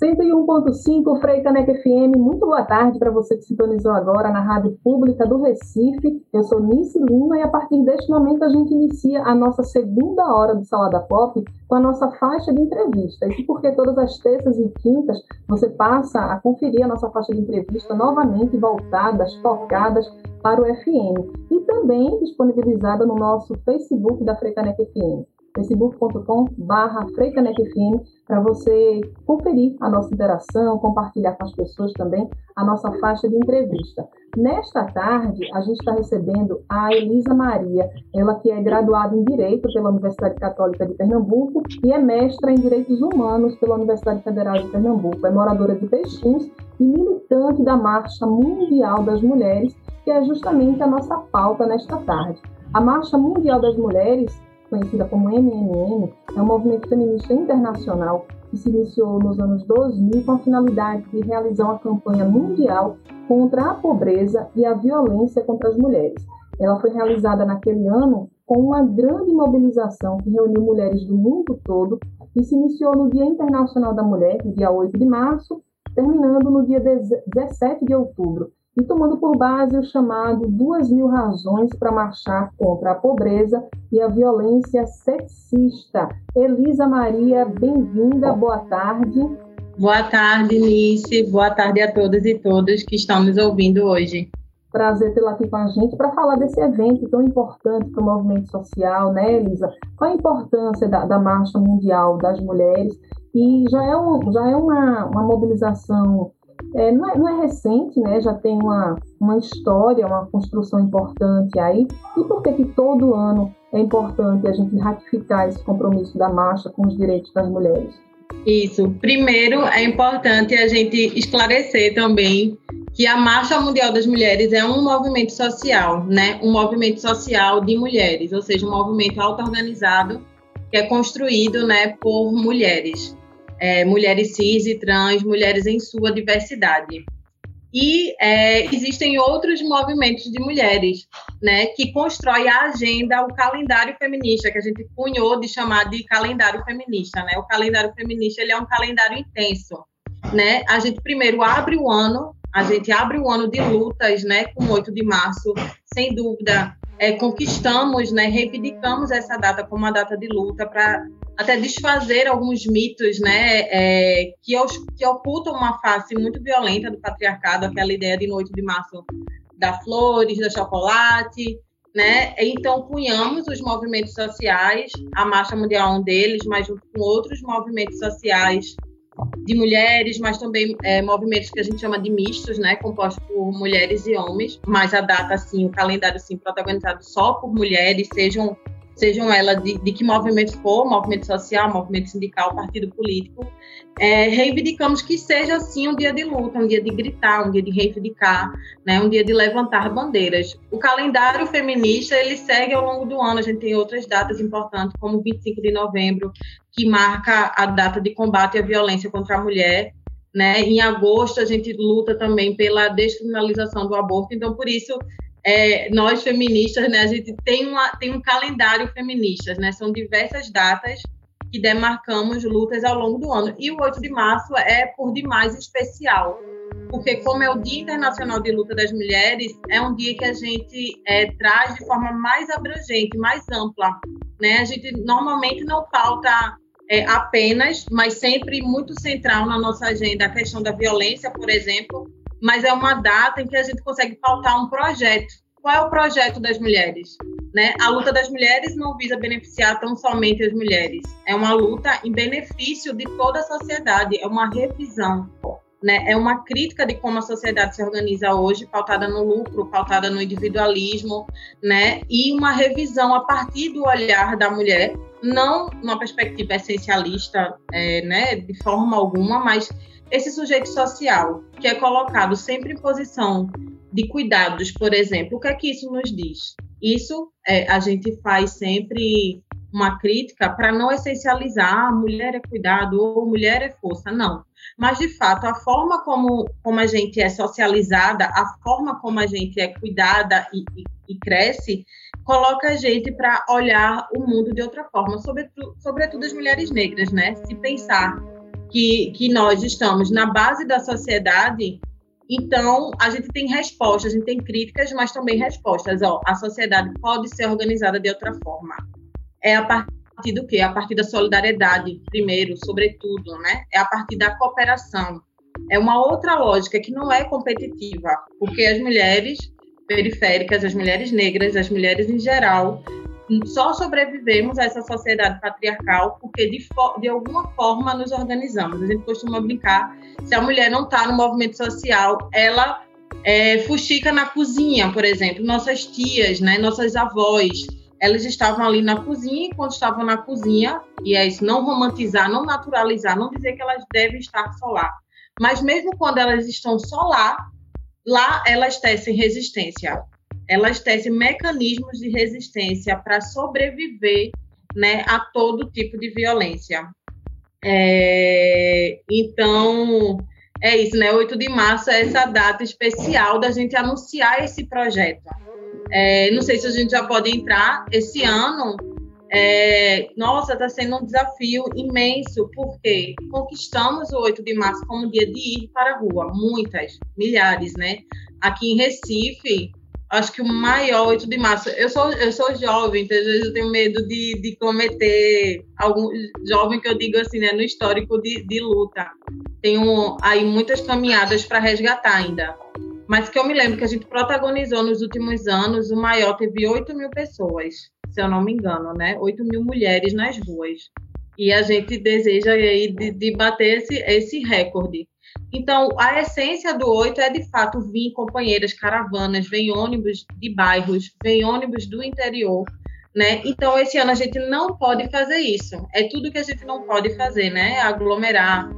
101.5 Frei Caneca FM, muito boa tarde para você que sintonizou agora na Rádio Pública do Recife. Eu sou Nice Lima e a partir deste momento a gente inicia a nossa segunda hora do Salada Pop com a nossa faixa de entrevista. Isso porque todas as terças e quintas você passa a conferir a nossa faixa de entrevista novamente voltadas, focadas para o FM e também disponibilizada no nosso Facebook da Frei Caneca FM facebook.com.br freicanecfm para você conferir a nossa interação, compartilhar com as pessoas também a nossa faixa de entrevista. Nesta tarde, a gente está recebendo a Elisa Maria, ela que é graduada em Direito pela Universidade Católica de Pernambuco e é mestra em Direitos Humanos pela Universidade Federal de Pernambuco. É moradora de Peixins e militante da Marcha Mundial das Mulheres, que é justamente a nossa pauta nesta tarde. A Marcha Mundial das Mulheres conhecida como MNM, é um movimento feminista internacional que se iniciou nos anos 2000 com a finalidade de realizar uma campanha mundial contra a pobreza e a violência contra as mulheres. Ela foi realizada naquele ano com uma grande mobilização que reuniu mulheres do mundo todo e se iniciou no Dia Internacional da Mulher, dia 8 de março, terminando no dia 17 de outubro, e tomando por base o chamado Duas Mil Razões para Marchar contra a Pobreza e a Violência Sexista. Elisa Maria, bem-vinda, boa tarde. Boa tarde, Nice, boa tarde a todas e todos que estão nos ouvindo hoje. Prazer tê-la aqui com a gente para falar desse evento tão importante para o movimento social, né, Elisa? Qual a importância da, da Marcha Mundial das Mulheres? E já é, um, já é uma, uma mobilização é, não, é, não, é, recente, né? já tem uma, uma história, uma construção importante aí. E por que, que todo ano é importante a gente ratificar esse compromisso da marcha com os direitos das mulheres? Isso. Primeiro, é importante a gente esclarecer também que a Marcha Mundial das Mulheres é um movimento social, né? Um movimento social de mulheres, ou seja, um movimento auto-organizado que é construído, né, por mulheres é, mulheres cis e trans, mulheres em sua diversidade. E é, existem outros movimentos de mulheres, né, que constroem a agenda, o calendário feminista, que a gente cunhou de chamar de calendário feminista, né? O calendário feminista ele é um calendário intenso, né? A gente primeiro abre o ano, a gente abre o ano de lutas, né, com 8 de março, sem dúvida, é, conquistamos, né, reivindicamos essa data como uma data de luta para até desfazer alguns mitos, né, é, que, que ocultam uma face muito violenta do patriarcado, aquela ideia de noite de março da flores, da chocolate, né? Então cunhamos os movimentos sociais, a Marcha Mundial é um deles, mas junto com outros movimentos sociais de mulheres, mas também é, movimentos que a gente chama de mistos, né, compostos por mulheres e homens, mas a data, assim, o calendário, assim, protagonizado só por mulheres, sejam sejam elas de, de, que movimento for, movimento social, movimento sindical, partido político, é, reivindicamos que seja assim um dia de luta, um dia de gritar, um dia de reivindicar, né, um dia de levantar bandeiras. O calendário feminista ele segue ao longo do ano. A gente tem outras datas importantes, como 25 de novembro, que marca a data de combate à violência contra a mulher. Né? Em agosto a gente luta também pela descriminalização do aborto. Então por isso é, nós feministas, né, a gente tem, uma, tem um calendário feministas, né, são diversas datas que demarcamos lutas ao longo do ano. E o 8 de março é, por demais, especial, porque, como é o Dia Internacional de Luta das Mulheres, é um dia que a gente é, traz de forma mais abrangente, mais ampla. Né? A gente normalmente não pauta é, apenas, mas sempre muito central na nossa agenda a questão da violência, por exemplo, mas é uma data em que a gente consegue pautar um projeto. Qual é o projeto das mulheres? Né? A luta das mulheres não visa beneficiar tão somente as mulheres, é uma luta em benefício de toda a sociedade, é uma revisão. Né? É uma crítica de como a sociedade se organiza hoje, pautada no lucro, pautada no individualismo, né? E uma revisão a partir do olhar da mulher, não numa perspectiva essencialista, é, né? De forma alguma, mas esse sujeito social, que é colocado sempre em posição de cuidados, por exemplo, o que é que isso nos diz? Isso é, a gente faz sempre uma crítica para não essencializar a ah, mulher é cuidado ou mulher é força, não. Mas, de fato, a forma como, como a gente é socializada, a forma como a gente é cuidada e, e, e cresce, coloca a gente para olhar o mundo de outra forma, sobretudo, sobretudo as mulheres negras, né? Se pensar que, que nós estamos na base da sociedade, então a gente tem respostas, a gente tem críticas, mas também respostas. Ó, a sociedade pode ser organizada de outra forma. É a partir do quê? A partir da solidariedade, primeiro, sobretudo, né? É a partir da cooperação. É uma outra lógica que não é competitiva, porque as mulheres periféricas, as mulheres negras, as mulheres em geral, só sobrevivemos a essa sociedade patriarcal porque de, de alguma forma nos organizamos. A gente costuma brincar, se a mulher não está no movimento social, ela é, fuxica na cozinha, por exemplo. Nossas tias, né, nossas avós, elas estavam ali na cozinha e quando estavam na cozinha, e é isso, não romantizar, não naturalizar, não dizer que elas devem estar só lá. Mas mesmo quando elas estão só lá, lá elas tecem resistência elas tecem mecanismos de resistência para sobreviver né, a todo tipo de violência. É, então, é isso, né? 8 de março é essa data especial da gente anunciar esse projeto. É, não sei se a gente já pode entrar esse ano. É, nossa, está sendo um desafio imenso, porque conquistamos o 8 de março como dia de ir para a rua, muitas, milhares, né? Aqui em Recife, acho que o maior 8 de março. Eu sou, eu sou jovem, então às vezes eu tenho medo de, de cometer algum jovem que eu digo assim, né, no histórico de, de luta. Tenho aí muitas caminhadas para resgatar ainda. Mas que eu me lembro que a gente protagonizou nos últimos anos, o maior teve 8 mil pessoas, se eu não me engano, né? 8 mil mulheres nas ruas. E a gente deseja aí de, de bater esse, esse recorde. Então, a essência do oito é, de fato, vir companheiras, caravanas, vem ônibus de bairros, vem ônibus do interior, né? Então, esse ano a gente não pode fazer isso. É tudo que a gente não pode fazer, né? Aglomerar,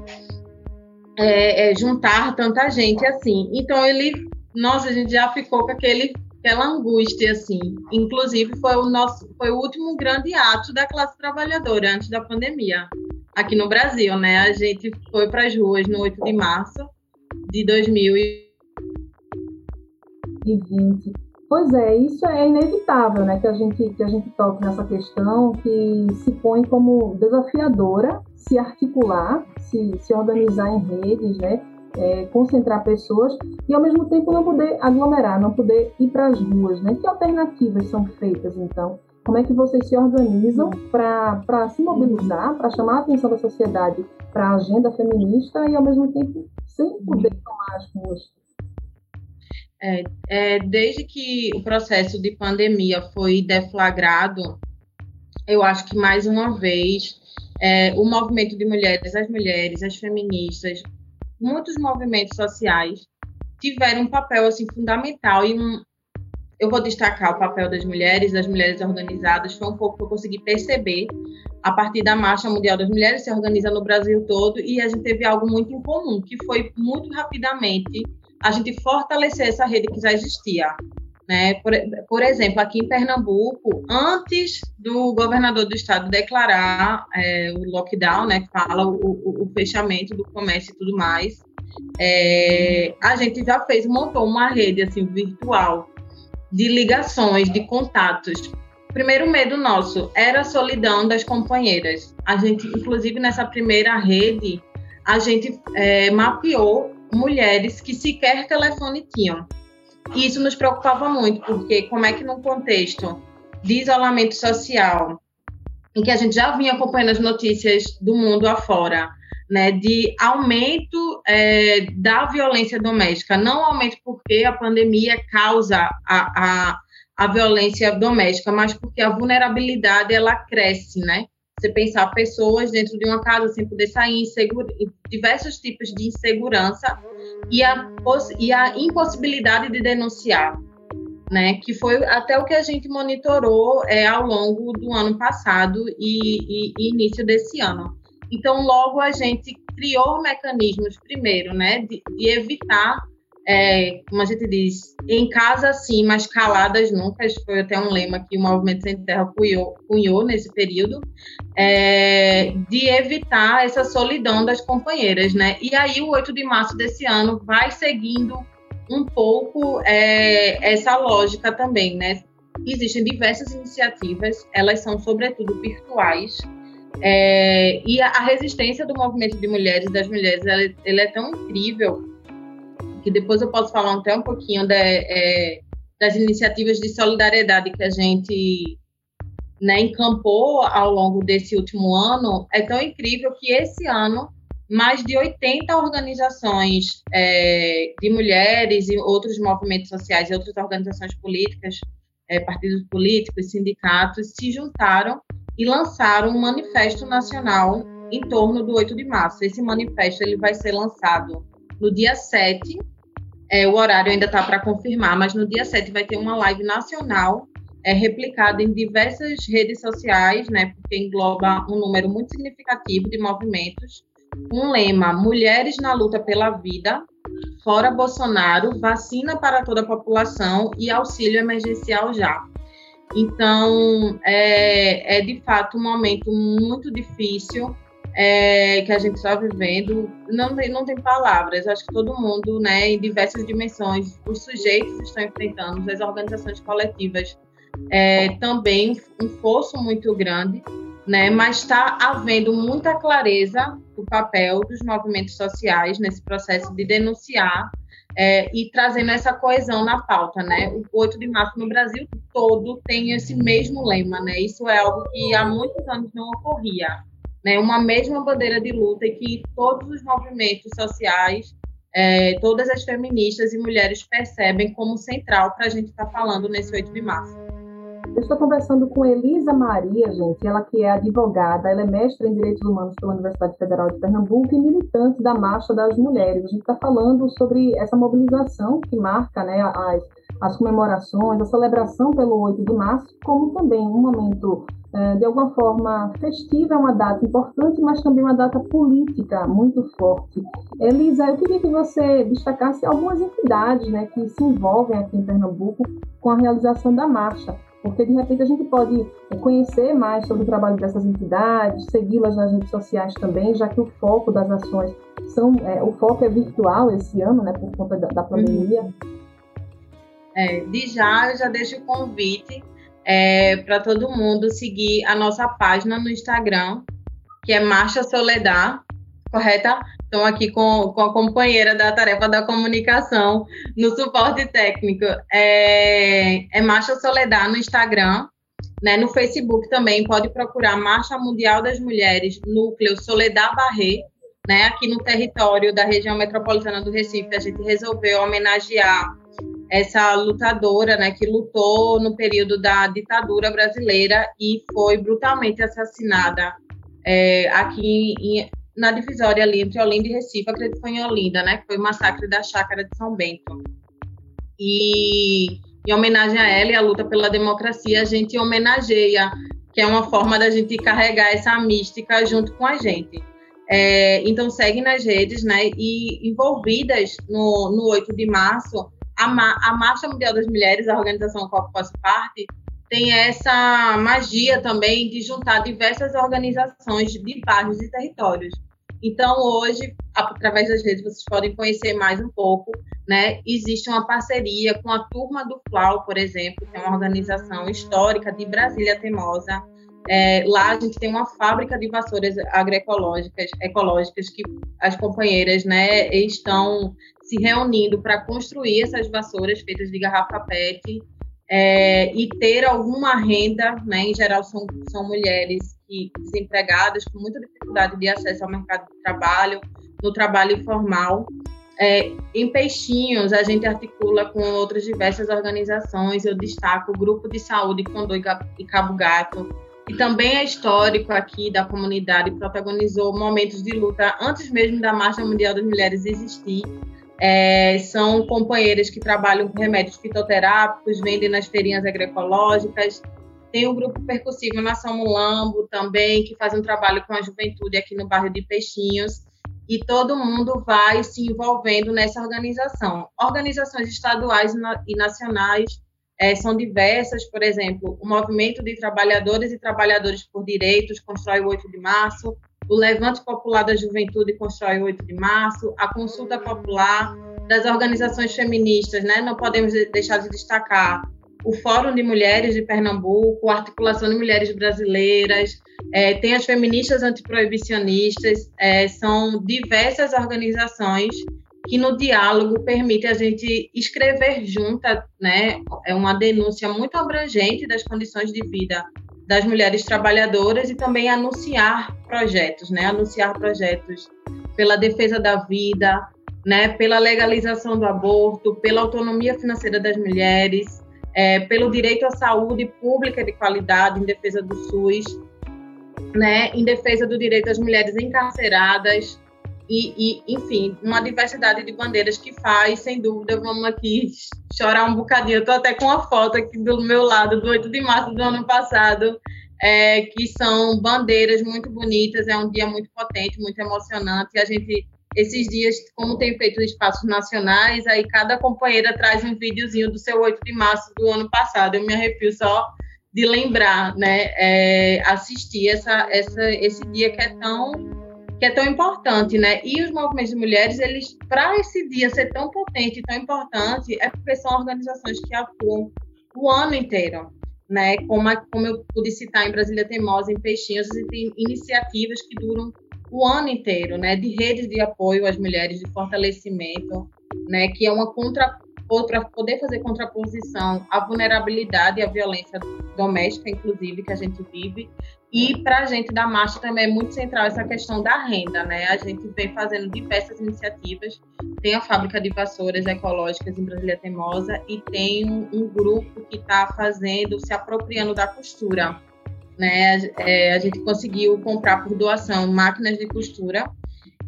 é, é juntar tanta gente assim. Então, ele, nossa, a gente já ficou com aquele aquela angústia assim. Inclusive foi o nosso foi o último grande ato da classe trabalhadora antes da pandemia aqui no Brasil, né? A gente foi para as ruas no 8 de março de 2020. Pois é, isso é inevitável, né? Que a gente que a gente toque nessa questão que se põe como desafiadora se articular, se, se organizar em redes, né? É, concentrar pessoas e ao mesmo tempo não poder aglomerar, não poder ir para as ruas, né? Que alternativas são feitas então como é que vocês se organizam para se mobilizar, para chamar a atenção da sociedade para a agenda feminista e, ao mesmo tempo, sem poder tomar as ruas? É, é, desde que o processo de pandemia foi deflagrado, eu acho que mais uma vez é, o movimento de mulheres, as mulheres, as feministas, muitos movimentos sociais tiveram um papel assim fundamental e um, eu vou destacar o papel das mulheres, das mulheres organizadas, foi um pouco que eu consegui perceber a partir da Marcha Mundial das Mulheres, se organiza no Brasil todo, e a gente teve algo muito em comum, que foi muito rapidamente a gente fortalecer essa rede que já existia. Né? Por, por exemplo, aqui em Pernambuco, antes do governador do estado declarar é, o lockdown, né, que fala o, o, o fechamento do comércio e tudo mais, é, a gente já fez, montou uma rede assim virtual de ligações, de contatos. O primeiro medo nosso era a solidão das companheiras. A gente, inclusive nessa primeira rede, a gente é, mapeou mulheres que sequer telefone tinham. E isso nos preocupava muito, porque como é que num contexto de isolamento social, em que a gente já vinha acompanhando as notícias do mundo afora, né, de aumento é, da violência doméstica, não aumento porque a pandemia causa a, a, a, violência doméstica, mas porque a vulnerabilidade ela cresce, né? Você pensar pessoas dentro de uma casa sem poder sair, diversos tipos de insegurança e a, e a impossibilidade de denunciar, né? Que foi até o que a gente monitorou é, ao longo do ano passado e, e, e início desse ano então, logo a gente criou mecanismos, primeiro, né, de, de evitar, é, como a gente diz, em casa sim, mas caladas nunca. Foi até um lema que o Movimento Sem Terra cunhou, cunhou nesse período, é, de evitar essa solidão das companheiras, né? E aí, o 8 de março desse ano vai seguindo um pouco é, essa lógica também, né? Existem diversas iniciativas, elas são sobretudo virtuais, É, e a, a, resistência do movimento de mulheres, das mulheres, ela, é tão incrível que depois eu posso falar até um pouquinho é, das iniciativas de solidariedade que a gente né, encampou ao longo desse último ano. É tão incrível que esse ano mais de 80 organizações é, de mulheres e outros movimentos sociais e outras organizações políticas, é, partidos políticos, sindicatos, se juntaram e lançaram um manifesto nacional em torno do 8 de março. Esse manifesto ele vai ser lançado no dia 7, é, o horário ainda está para confirmar, mas no dia 7 vai ter uma live nacional é, replicada em diversas redes sociais, né, porque engloba um número muito significativo de movimentos. Um lema: Mulheres na luta pela vida, fora Bolsonaro, vacina para toda a população e auxílio emergencial já. Então, é, é de fato um momento muito difícil é, que a gente está vivendo. Não tem, não tem palavras. Acho que todo mundo, né, em diversas dimensões, os sujeitos estão enfrentando, as organizações coletivas é, também um fosso muito grande, né, mas está havendo muita clareza do papel dos movimentos sociais nesse processo de denunciar é, e trazendo essa coesão na pauta, né? O 8 de março no Brasil todo tem esse mesmo lema, né? Isso é algo que há muitos anos não ocorria, né? Uma mesma bandeira de luta e que todos os movimentos sociais, é, todas as feministas e mulheres percebem como central para a gente estar tá falando nesse 8 de março. Eu estou conversando com Elisa Maria, gente, ela que é advogada, ela é mestra em Direitos Humanos pela Universidade Federal de Pernambuco e militante da Marcha das Mulheres. A gente está falando sobre essa mobilização que marca né, as, as comemorações, a celebração pelo 8 de março, como também um momento é, de alguma forma festiva, é uma data importante, mas também uma data política muito forte. Elisa, eu queria que você destacasse algumas entidades né, que se envolvem aqui em Pernambuco com a realização da marcha porque de repente a gente pode conhecer mais sobre o trabalho dessas entidades, segui-las nas redes sociais também, já que o foco das ações são é, o foco é virtual esse ano, né, por conta da, da pandemia. É, de já eu já deixo o convite é, para todo mundo seguir a nossa página no Instagram, que é Marcha Soledad, correta? Estou aqui com, com a companheira da tarefa da comunicação no suporte técnico. É, é Marcha Soledad no Instagram, né? No Facebook também pode procurar Marcha Mundial das Mulheres, núcleo Soledad Barré, né? Aqui no território da região metropolitana do Recife, a gente resolveu homenagear essa lutadora, né, que lutou no período da ditadura brasileira e foi brutalmente assassinada é, aqui em, na divisória ali entre Olinda e Recife, acredito que foi em Olinda, né? Que foi o massacre da chácara de São Bento. E em homenagem a ela e a luta pela democracia, a gente homenageia, que é uma forma da gente carregar essa mística junto com a gente. É, então, segue nas redes, né? E envolvidas no, no 8 de março, a, a Marcha Mundial das Mulheres, a organização qual eu faço parte, tem essa magia também de juntar diversas organizações de bairros e territórios. Então, hoje, através das redes, vocês podem conhecer mais um pouco, né? Existe uma parceria com a Turma do Flau, por exemplo, que é uma organização histórica de Brasília Temosa. É, lá a gente tem uma fábrica de vassouras agroecológicas ecológicas que as companheiras né, estão se reunindo para construir essas vassouras feitas de garrafa PET é, e ter alguma renda, né? Em geral são, são mulheres que, desempregadas com muita dificuldade de acesso ao mercado de trabalho, no trabalho informal. É, em Peixinhos, a gente articula com outras diversas organizações. Eu destaco o Grupo de Saúde Condor e Cabo Gato, que também é histórico aqui da comunidade, protagonizou momentos de luta antes mesmo da Marcha Mundial das Mulheres existir. É, são companheiras que trabalham com remédios fitoterápicos, vendem nas feirinhas agroecológicas. Tem o grupo percussivo Nação Mulambo também, que faz um trabalho com a juventude aqui no bairro de Peixinhos. E todo mundo vai se envolvendo nessa organização. Organizações estaduais e nacionais é, são diversas, por exemplo, o Movimento de Trabalhadores e Trabalhadores por Direitos constrói o 8 de março, o Levante Popular da Juventude constrói o 8 de março, a Consulta Popular das organizações feministas, né? Não podemos deixar de destacar o Fórum de Mulheres de Pernambuco, a Articulação de Mulheres Brasileiras, é, tem as feministas antiproibicionistas, é, são diversas organizações que no diálogo permite a gente escrever junta, né, é uma denúncia muito abrangente das condições de vida das mulheres trabalhadoras e também anunciar projetos, né, anunciar projetos pela defesa da vida, né, pela legalização do aborto, pela autonomia financeira das mulheres, é, pelo direito à saúde pública de qualidade em defesa do SUS, né, em defesa do direito das mulheres encarceradas, e, e, enfim, uma diversidade de bandeiras que faz, sem dúvida, vamos aqui chorar um bocadinho. Eu estou até com uma foto aqui do meu lado, do 8 de março do ano passado, é, que são bandeiras muito bonitas, é um dia muito potente, muito emocionante, e a gente, esses dias, como tem feito espaços nacionais, aí cada companheira traz um videozinho do seu 8 de março do ano passado, eu me arrepio só de lembrar, né, é, assistir essa, essa, esse dia que é tão que é tão importante, né? E os movimentos de mulheres, eles, para esse dia ser tão potente tão importante, é porque são organizações que atuam o ano inteiro, né? Como, a, como eu pude citar em Brasília Teimosa, em Peixinhos, tem iniciativas que duram o ano inteiro, né? De redes de apoio às mulheres, de fortalecimento, né? Que é uma contra para poder fazer contraposição à vulnerabilidade e à violência doméstica, inclusive, que a gente vive, e para a gente da marcha também é muito central essa questão da renda, né? A gente vem fazendo diversas iniciativas. Tem a fábrica de vassouras ecológicas em Brasília Teimosa e tem um, um grupo que está fazendo, se apropriando da costura. Né? É, a gente conseguiu comprar por doação máquinas de costura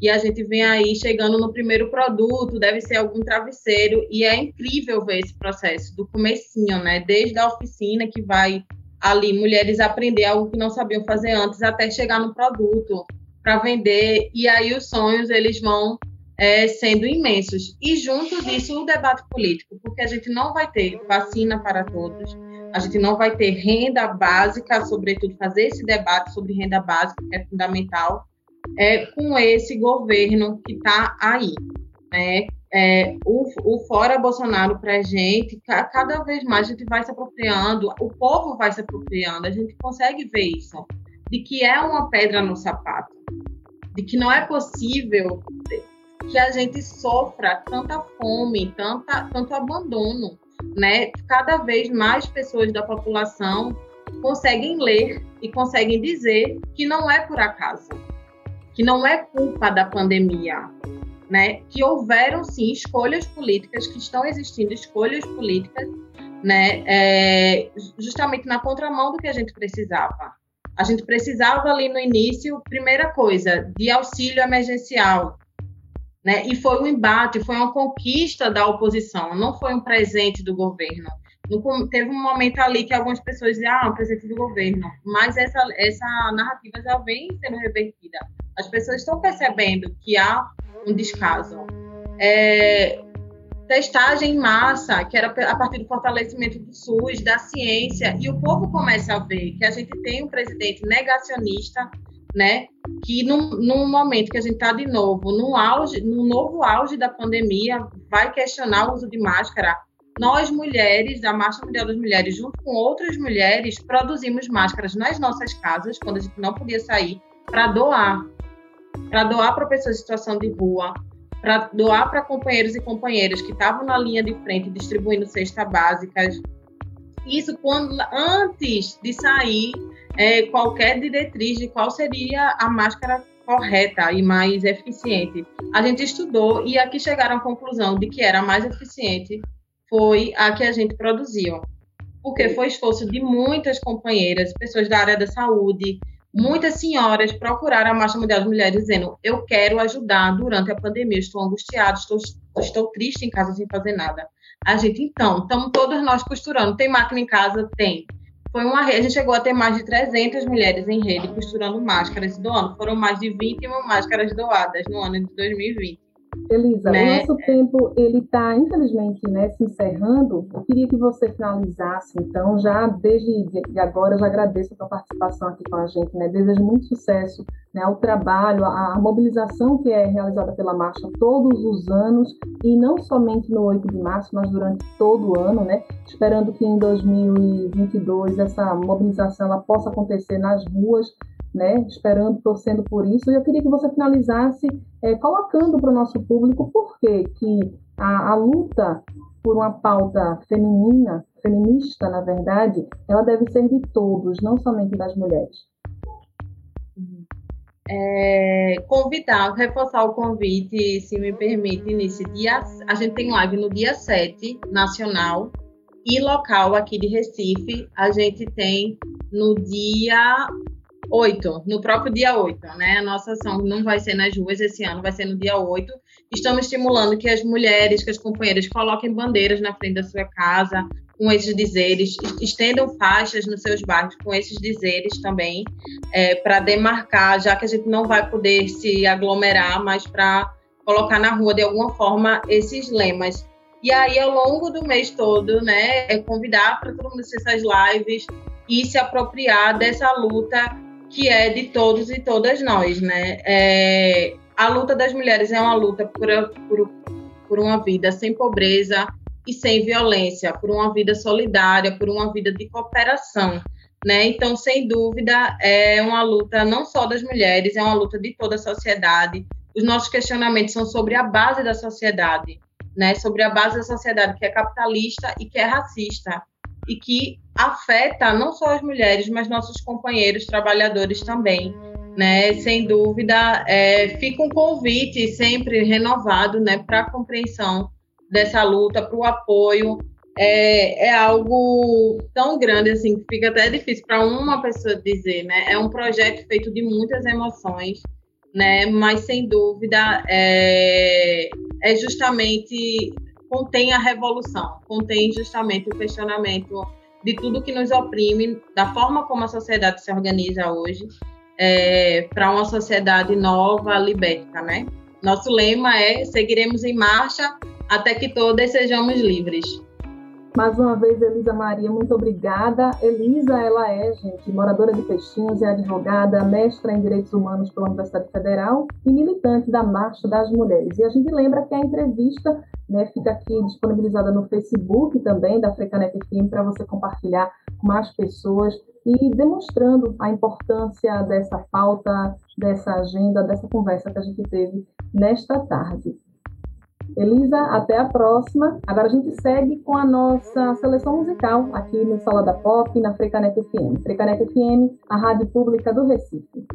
e a gente vem aí chegando no primeiro produto, deve ser algum travesseiro, e é incrível ver esse processo do comecinho, né? Desde a oficina que vai ali mulheres aprender algo que não sabiam fazer antes até chegar no produto para vender. E aí os sonhos eles vão é, sendo imensos. E junto disso o debate político porque a gente não vai ter vacina para todos. A gente não vai ter renda básica sobretudo fazer esse debate sobre renda básica que é fundamental é com esse governo que está aí né é, o, o fora Bolsonaro para a gente, cada vez mais a gente vai se apropriando, o povo vai se apropriando, a gente consegue ver isso, de que é uma pedra no sapato, de que não é possível que a gente sofra tanta fome, tanta, tanto abandono, né? Cada vez mais pessoas da população conseguem ler e conseguem dizer que não é por acaso, que não é culpa da pandemia, né, que houveram sim escolhas políticas, que estão existindo escolhas políticas, né, é, justamente na contramão do que a gente precisava. A gente precisava ali no início, primeira coisa, de auxílio emergencial, né, e foi um embate, foi uma conquista da oposição, não foi um presente do governo. Teve um momento ali que algumas pessoas diziam, ah, um presente do governo, mas essa, essa narrativa já vem sendo revertida. As pessoas estão percebendo que há um descaso. É, testagem em massa, que era a partir do fortalecimento do SUS, da ciência, e o povo começa a ver que a gente tem um presidente negacionista, né, que num, num momento que a gente está de novo, no auge, no novo auge da pandemia, vai questionar o uso de máscara. Nós, mulheres, da Marcha Mundial das Mulheres, junto com outras mulheres, produzimos máscaras nas nossas casas, quando a gente não podia sair, para doar para doar para pessoas em situação de rua, para doar para companheiros e companheiras que estavam na linha de frente distribuindo cestas básicas. Isso quando antes de sair é, qualquer diretriz de qual seria a máscara correta e mais eficiente. A gente estudou e aqui chegaram à conclusão de que era a mais eficiente foi a que a gente produziu. Porque foi esforço de muitas companheiras, pessoas da área da saúde, Muitas senhoras procuraram a Marcha Mundial das Mulheres dizendo: Eu quero ajudar durante a pandemia, estou angustiada, estou, estou triste em casa sem fazer nada. A gente, então, estamos todas nós costurando. Tem máquina em casa? Tem. Foi uma rede, a gente chegou a ter mais de 300 mulheres em rede costurando máscaras e doando. Foram mais de 20 mil máscaras doadas no ano de 2020. Elisa, né? o nosso tempo ele está infelizmente né, se encerrando. Eu queria que você finalizasse, então, já desde de agora, já agradeço a sua participação aqui com a gente, né? Desejo muito sucesso né, ao trabalho, à mobilização que é realizada pela marcha todos os anos e não somente no 8 de março, mas durante todo o ano, né? Esperando que em 2022 essa mobilização ela possa acontecer nas ruas né, esperando, torcendo por isso. E eu queria que você finalizasse é, colocando para o nosso público por que, que a, a, luta por uma pauta feminina, feminista, na verdade, ela deve ser de todos, não somente das mulheres. É, convidar, reforçar o convite, se me permite, nesse dia. A gente tem live no dia 7, nacional, e local aqui de Recife. A gente tem no dia 8, no próprio dia 8, né? A nossa ação não vai ser nas ruas esse ano, vai ser no dia 8. Estamos estimulando que as mulheres, que as companheiras coloquem bandeiras na frente da sua casa com esses dizeres, estendam faixas nos seus bairros com esses dizeres também, é, para demarcar, já que a gente não vai poder se aglomerar, mas para colocar na rua de alguma forma esses lemas. E aí, ao longo do mês todo, né, é convidar para todo mundo assistir essas lives e se apropriar dessa luta que é de todos e todas nós, né? É, a luta das mulheres é uma luta por, por, por uma vida sem pobreza e sem violência, por uma vida solidária, por uma vida de cooperação. Né? Então, sem dúvida, é uma luta não só das mulheres, é uma luta de toda a sociedade. Os nossos questionamentos são sobre a base da sociedade, né? sobre a base da sociedade que é capitalista e que é racista e que afeta não só as mulheres, mas nossos companheiros trabalhadores também. Né? Sem dúvida, é, fica um convite sempre renovado né, para a compreensão dessa luta, para o apoio. É, é, algo tão grande assim que fica até difícil para uma pessoa dizer, né? É um projeto feito de muitas emoções, né? Mas sem dúvida é, é justamente contém a revolução, contém justamente o questionamento de tudo que nos oprime, da forma como a sociedade se organiza hoje, é, para uma sociedade nova, liberta, né? Nosso lema é seguiremos em marcha até que todas sejamos livres. Mais uma vez, Elisa Maria, muito obrigada. Elisa, ela é, gente, moradora de Peixinhos, é advogada, mestra em Direitos Humanos pela Universidade Federal e militante da Marcha das Mulheres. E a gente lembra que a entrevista né, fica aqui disponibilizada no Facebook também, da Frecanec FM, para você compartilhar com mais pessoas e demonstrando a importância dessa pauta, dessa agenda, dessa conversa que a gente teve nesta tarde. Elisa, até a próxima. Agora a gente segue com a nossa seleção musical aqui no Salada Pop, na Frecanec FM. Frecanec FM, a rádio pública do Recife.